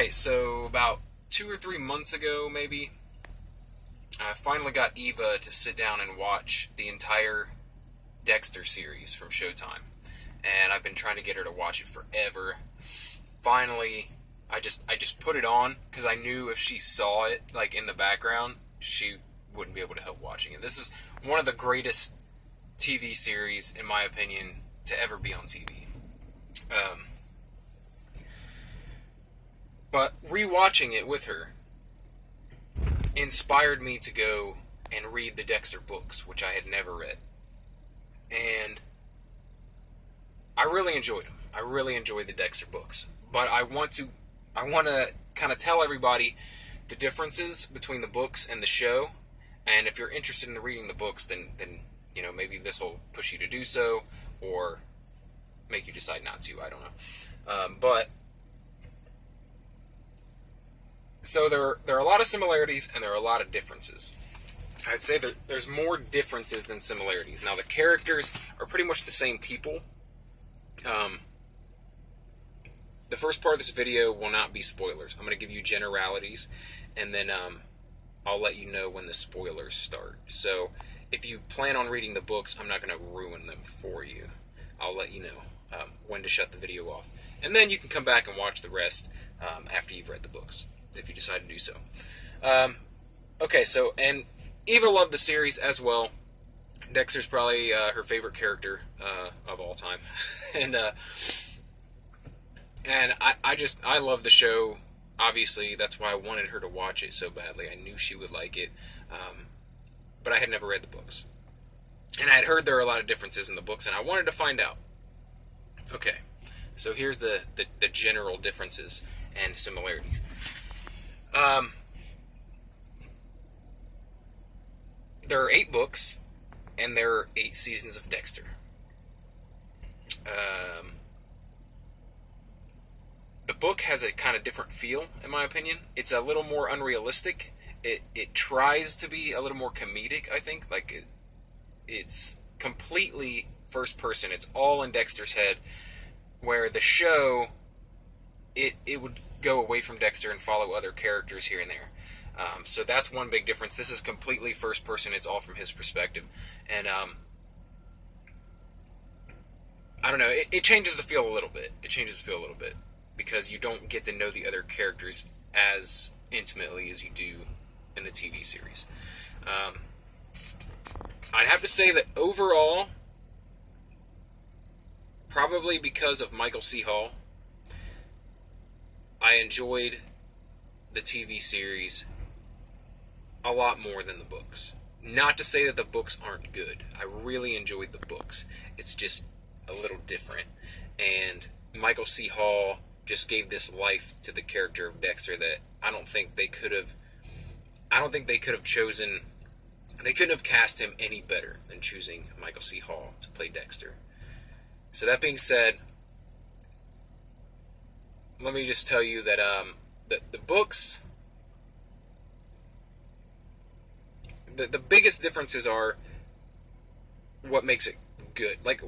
right, so about two or three months ago, maybe, I finally got Eva to sit down and watch the entire Dexter series from Showtime. And I've been trying to get her to watch it forever. Finally, I just I just put it on because I knew if she saw it like in the background, she wouldn't be able to help watching it. This is one of the greatest TV series, in my opinion, to ever be on TV. Um, but rewatching it with her inspired me to go and read the Dexter books, which I had never read. And I really enjoyed them. I really enjoyed the Dexter books. But I want to I want to kind of tell everybody the differences between the books and the show. And if you're interested in reading the books, then then you know maybe this will push you to do so, or make you decide not to. I don't know. Um, but so there there are a lot of similarities and there are a lot of differences. I'd say there, there's more differences than similarities. Now the characters are pretty much the same people. Um, the first part of this video will not be spoilers. I'm going to give you generalities, and then um, I'll let you know when the spoilers start. So if you plan on reading the books, I'm not going to ruin them for you. I'll let you know um, when to shut the video off. And then you can come back and watch the rest um, after you've read the books, if you decide to do so. Um, okay, so, and Eva loved the series as well. Dexter's probably uh, her favorite character uh, of all time. and, uh, and I, I just I love the show. Obviously, that's why I wanted her to watch it so badly. I knew she would like it, um, but I had never read the books, and I had heard there are a lot of differences in the books, and I wanted to find out. Okay, so here's the the, the general differences and similarities. Um, there are eight books, and there are eight seasons of Dexter. Um, the book has a kind of different feel, in my opinion. It's a little more unrealistic. It it tries to be a little more comedic. I think like it, it's completely first person. It's all in Dexter's head. Where the show, it it would go away from Dexter and follow other characters here and there. Um, so that's one big difference. This is completely first person. It's all from his perspective, and um, I don't know. It, it changes the feel a little bit. It changes the feel a little bit because you don't get to know the other characters as intimately as you do in the TV series. Um, I'd have to say that overall, probably because of Michael C. Hall, I enjoyed the TV series a lot more than the books. Not to say that the books aren't good. I really enjoyed the books. It's just a little different. And Michael C. Hall just gave this life to the character of Dexter that I don't think they could have. I don't think they could have chosen. They couldn't have cast him any better than choosing Michael C. Hall to play Dexter. So that being said, let me just tell you that um, the the books. The, the biggest differences are what makes it good. Like,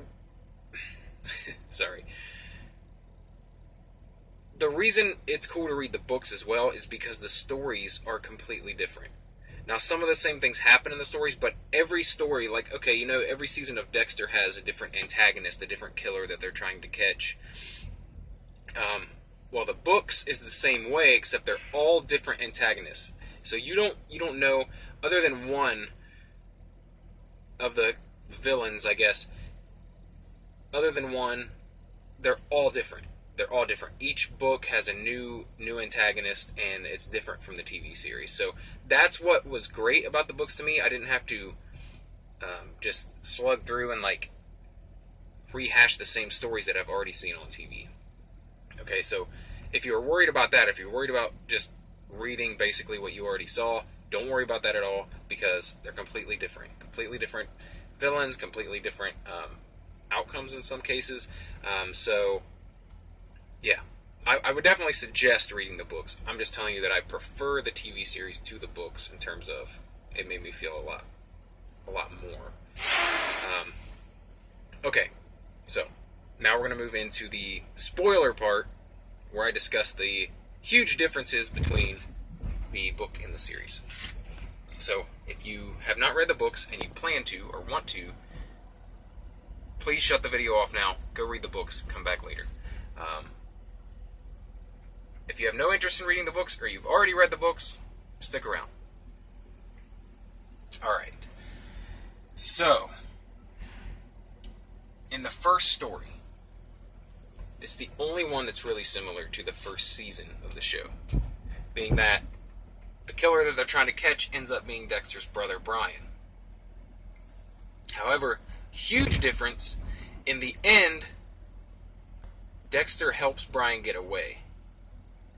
sorry the reason it's cool to read the books as well is because the stories are completely different. Now, some of the same things happen in the stories, but every story, like, okay, you know, every season of Dexter has a different antagonist, a different killer that they're trying to catch. Um, well, the books is the same way, except they're all different antagonists. So you don't you don't know other than one of the villains, I guess. Other than one, they're all different they're all different. Each book has a new new antagonist, and it's different from the TV series. So that's what was great about the books to me. I didn't have to um, just slug through and like rehash the same stories that I've already seen on TV. Okay, so if you're worried about that, if you're worried about just reading basically what you already saw, don't worry about that at all because they're completely different. Completely different villains, completely different um, outcomes in some cases. Um, so yeah, I, I, would definitely suggest reading the books. I'm just telling you that I prefer the TV series to the books in terms of it made me feel a lot, a lot more. Um, okay, so now we're to move into the spoiler part where I discuss the huge differences between the book and the series. So, if you have not read the books and you plan to or want to, please shut the video off now. Go read the books. Come back later. Um, if you have no interest in reading the books or you've already read the books, stick around. All right. So, in the first story, it's the only one that's really similar to the first season of the show, being that the killer that they're trying to catch ends up being Dexter's brother, Brian. However, huge difference. In the end, Dexter helps Brian get away,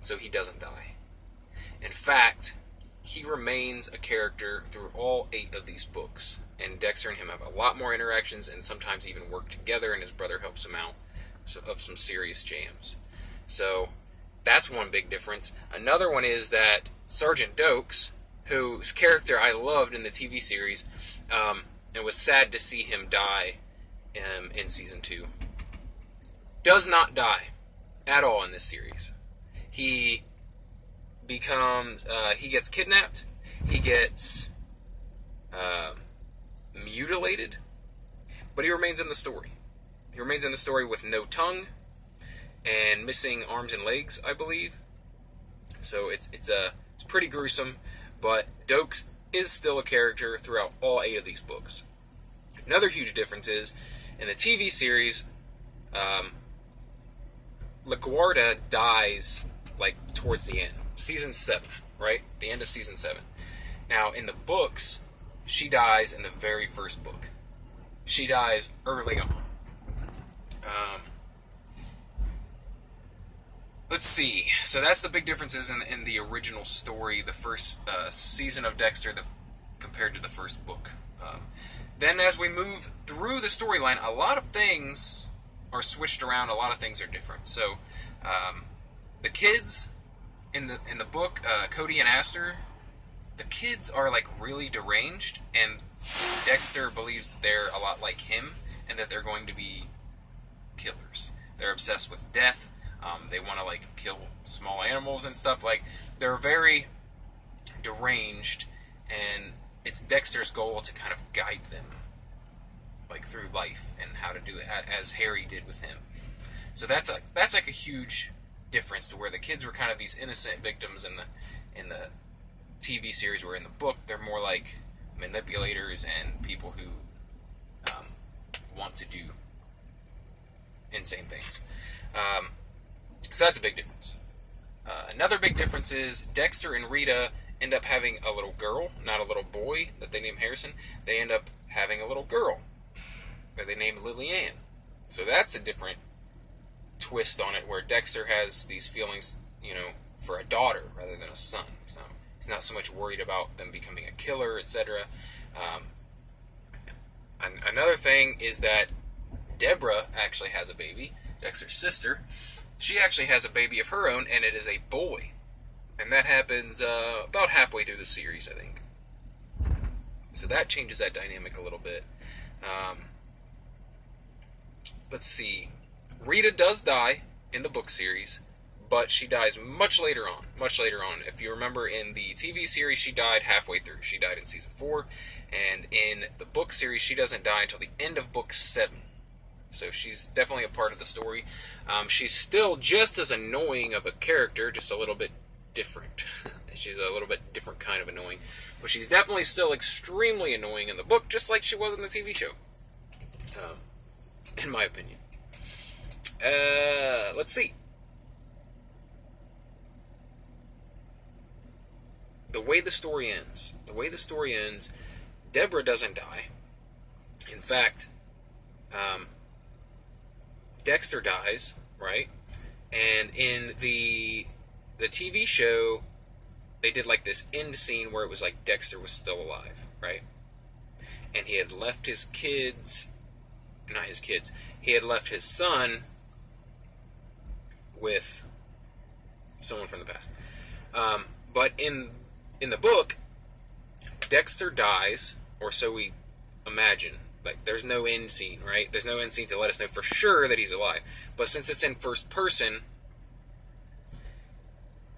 so he doesn't die. In fact, he remains a character through all eight of these books, and Dexter and him have a lot more interactions and sometimes even work together, and his brother helps him out of some serious jams. So that's one big difference. Another one is that Sergeant Doakes, whose character I loved in the TV series, um, and was sad to see him die um, in season two, does not die at all in this series. He becomes uh, he gets kidnapped, he gets uh, mutilated, but he remains in the story. He remains in the story with no tongue and missing arms and legs, I believe. So it's it's a it's pretty gruesome, but Doakes is still a character throughout all eight of these books. Another huge difference is in the TV series, um, LaGuerta dies like towards the end, season seven, right? The end of season seven. Now in the books, she dies in the very first book. She dies early on. Um, let's see. So that's the big differences in, in the original story, the first uh, season of Dexter, the, compared to the first book. Um, then, as we move through the storyline, a lot of things are switched around. A lot of things are different. So, um, the kids in the in the book, uh, Cody and Astor, the kids are like really deranged, and Dexter believes that they're a lot like him, and that they're going to be killers. They're obsessed with death. Um, they want to like kill small animals and stuff. Like they're very deranged, and it's Dexter's goal to kind of guide them like through life and how to do it as Harry did with him. So that's a that's like a huge difference to where the kids were kind of these innocent victims in the in the TV series, where in the book they're more like manipulators and people who um, want to do insane things. Um, so that's a big difference. Uh, another big difference is Dexter and Rita end up having a little girl, not a little boy that they name Harrison. They end up having a little girl that they name Lillian. So that's a different twist on it, where Dexter has these feelings, you know, for a daughter rather than a son. He's not, he's not so much worried about them becoming a killer, etc. Um, another thing is that Deborah actually has a baby, Dexter's sister. She actually has a baby of her own, and it is a boy. And that happens uh, about halfway through the series, I think. So that changes that dynamic a little bit. Um, let's see. Rita does die in the book series, but she dies much later on. Much later on. If you remember in the TV series, she died halfway through. She died in season four. And in the book series, she doesn't die until the end of book seven. So she's definitely a part of the story. Um, she's still just as annoying of a character, just a little bit different. she's a little bit different kind of annoying. But she's definitely still extremely annoying in the book, just like she was in the TV show. Um, in my opinion. Uh, let's see. The way the story ends. The way the story ends, Deborah doesn't die. In fact, um, Dexter dies, right? And in the the TV show, they did like this end scene where it was like Dexter was still alive, right? And he had left his kids, not his kids, he had left his son with someone from the past. Um, but in in the book, Dexter dies, or so we imagine, like, there's no end scene, right? There's no end scene to let us know for sure that he's alive. But since it's in first person,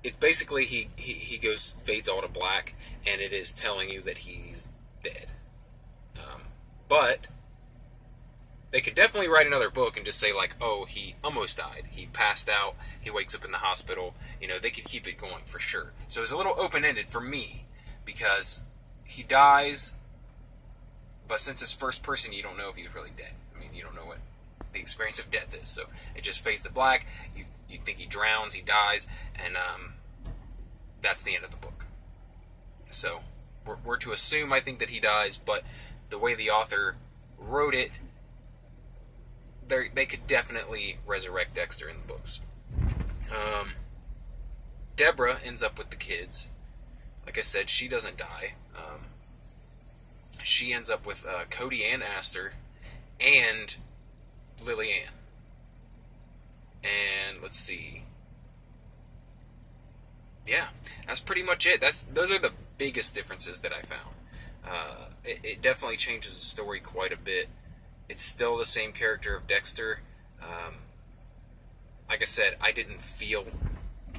it's basically he, he he goes fades all to black, and it is telling you that he's dead. Um, but they could definitely write another book and just say like, oh, he almost died. He passed out. He wakes up in the hospital. You know, they could keep it going for sure. So it's a little open ended for me because he dies, but since it's first person, you don't know if he's really dead. I mean, you don't know what the experience of death is. So it just fades to black. You you think he drowns, he dies, and um, that's the end of the book. So we're, we're to assume, I think, that he dies, but the way the author wrote it, they could definitely resurrect Dexter in the books. Um, Deborah ends up with the kids. Like I said, she doesn't die. Um, she ends up with uh, Cody and Astor and Lily Anne. And let's see. Yeah, that's pretty much it. That's those are the biggest differences that I found. Uh, it, it, definitely changes the story quite a bit. It's still the same character of Dexter. Um, like I said, I didn't feel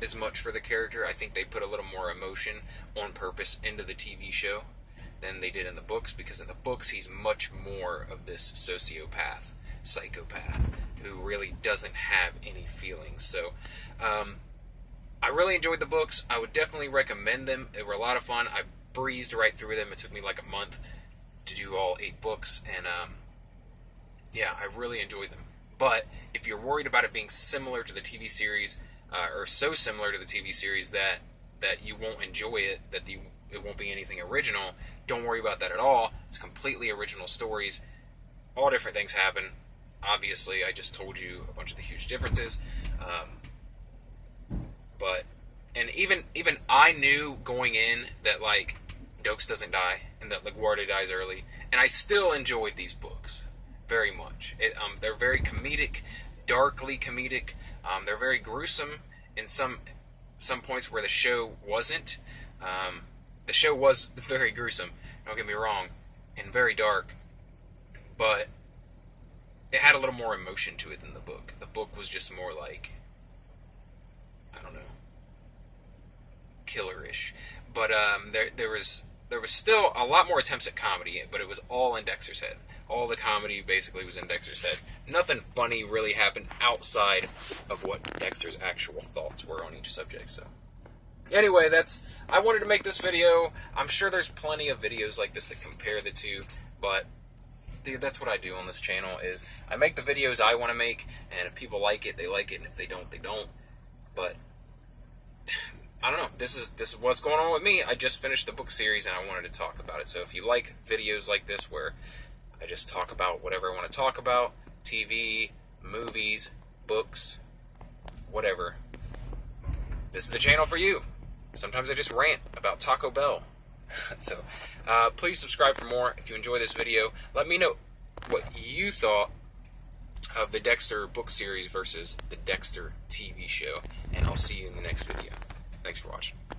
as much for the character. I think they put a little more emotion on purpose into the TV show than they did in the books because in the books he's much more of this sociopath, psychopath who really doesn't have any feelings. So, um, I really enjoyed the books. I would definitely recommend them. They were a lot of fun. I breezed right through them. It took me like a month to do all eight books, and um, yeah, I really enjoyed them. But if you're worried about it being similar to the TV series, uh, or so similar to the TV series that that you won't enjoy it, that you, it won't be anything original, don't worry about that at all. It's completely original stories. All different things happen. Obviously, I just told you a bunch of the huge differences. Um, but and even even I knew going in that like Doakes doesn't die and that LaGuerta dies early, and I still enjoyed these books very much. It, um, they're very comedic, darkly comedic. Um, they're very gruesome in some some points where the show wasn't. Um, the show was very gruesome. Don't get me wrong, and very dark, but it had a little more emotion to it than the book. The book was just more like I don't know, killerish. But um, there there was there was still a lot more attempts at comedy, but it was all in Dexter's head. All the comedy basically was in Dexter's head. Nothing funny really happened outside of what Dexter's actual thoughts were on each subject. So, anyway, that's I wanted to make this video. I'm sure there's plenty of videos like this that compare the two, but dude, that's what I do on this channel. Is I make the videos I want to make, and if people like it, they like it, and if they don't, they don't. But I don't know. This is this is what's going on with me. I just finished the book series and I wanted to talk about it. So if you like videos like this where I just talk about whatever I want to talk about, TV, movies, books, whatever. This is the channel for you. Sometimes I just rant about Taco Bell. so uh, please subscribe for more. If you enjoy this video, let me know what you thought of the Dexter book series versus the Dexter TV show. And I'll see you in the next video. Thanks for watching.